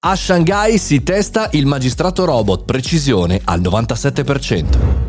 A Shanghai si testa il magistrato robot, precisione al 97%.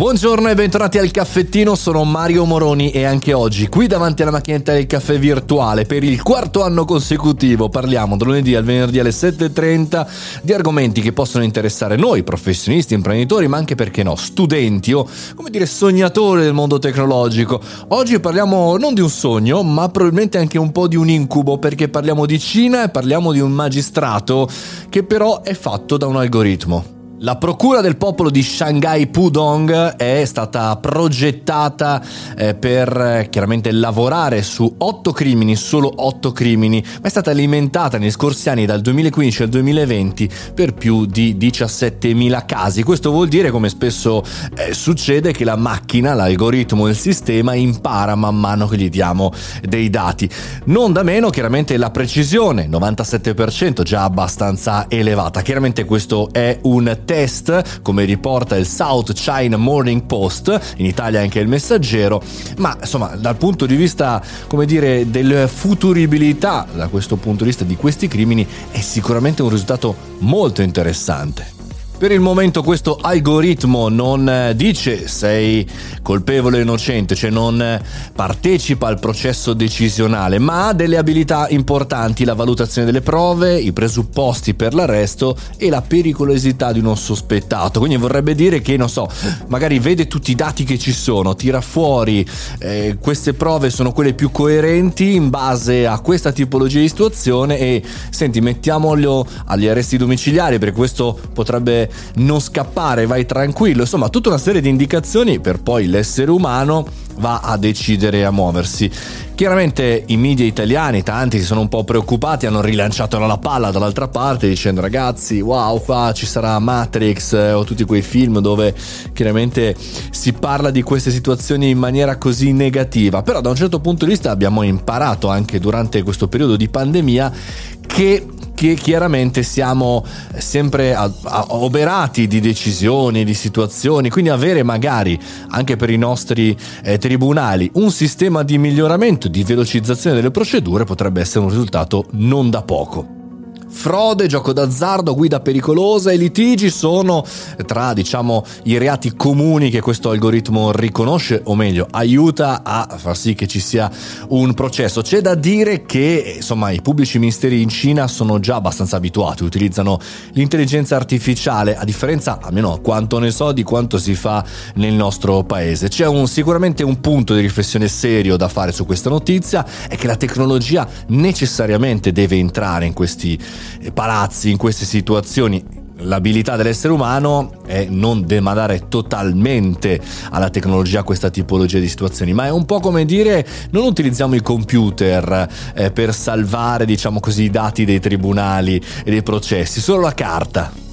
Buongiorno e bentornati al caffettino, sono Mario Moroni e anche oggi qui davanti alla macchinetta del caffè virtuale per il quarto anno consecutivo parliamo da lunedì al venerdì alle 7.30 di argomenti che possono interessare noi, professionisti, imprenditori, ma anche perché no, studenti o come dire sognatori del mondo tecnologico. Oggi parliamo non di un sogno, ma probabilmente anche un po' di un incubo perché parliamo di Cina e parliamo di un magistrato che però è fatto da un algoritmo. La procura del popolo di Shanghai Pudong è stata progettata eh, per eh, chiaramente lavorare su otto crimini, solo otto crimini, ma è stata alimentata negli scorsi anni dal 2015 al 2020 per più di 17.000 casi. Questo vuol dire, come spesso eh, succede, che la macchina, l'algoritmo, il sistema impara man mano che gli diamo dei dati. Non da meno, chiaramente la precisione, 97%, già abbastanza elevata. Chiaramente questo è un test, come riporta il South China Morning Post, in Italia anche il Messaggero, ma insomma dal punto di vista, come dire, del futuribilità, da questo punto di vista di questi crimini, è sicuramente un risultato molto interessante. Per il momento questo algoritmo non eh, dice sei colpevole o innocente, cioè non eh, partecipa al processo decisionale, ma ha delle abilità importanti, la valutazione delle prove, i presupposti per l'arresto e la pericolosità di uno sospettato. Quindi vorrebbe dire che, non so, magari vede tutti i dati che ci sono, tira fuori eh, queste prove sono quelle più coerenti in base a questa tipologia di situazione e senti, mettiamolo agli arresti domiciliari perché questo potrebbe non scappare, vai tranquillo, insomma tutta una serie di indicazioni per poi l'essere umano va a decidere a muoversi. Chiaramente i media italiani, tanti si sono un po' preoccupati, hanno rilanciato la palla dall'altra parte dicendo ragazzi wow qua ci sarà Matrix eh, o tutti quei film dove chiaramente si parla di queste situazioni in maniera così negativa, però da un certo punto di vista abbiamo imparato anche durante questo periodo di pandemia che che chiaramente siamo sempre a, a, oberati di decisioni, di situazioni, quindi avere magari anche per i nostri eh, tribunali un sistema di miglioramento, di velocizzazione delle procedure potrebbe essere un risultato non da poco. Frode, gioco d'azzardo, guida pericolosa e litigi sono tra diciamo i reati comuni che questo algoritmo riconosce o meglio aiuta a far sì che ci sia un processo. C'è da dire che insomma i pubblici ministeri in Cina sono già abbastanza abituati, utilizzano l'intelligenza artificiale a differenza almeno quanto ne so di quanto si fa nel nostro paese. C'è un, sicuramente un punto di riflessione serio da fare su questa notizia è che la tecnologia necessariamente deve entrare in questi palazzi, in queste situazioni. L'abilità dell'essere umano è non demandare totalmente alla tecnologia questa tipologia di situazioni, ma è un po' come dire non utilizziamo i computer eh, per salvare, diciamo così, i dati dei tribunali e dei processi, solo la carta.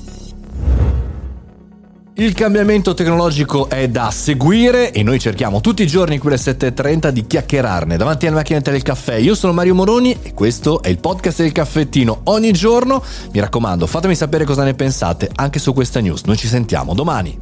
Il cambiamento tecnologico è da seguire e noi cerchiamo tutti i giorni qui alle 7.30 di chiacchierarne davanti alla macchinetta del caffè. Io sono Mario Moroni e questo è il podcast del caffettino. Ogni giorno, mi raccomando, fatemi sapere cosa ne pensate anche su questa news. Noi ci sentiamo domani.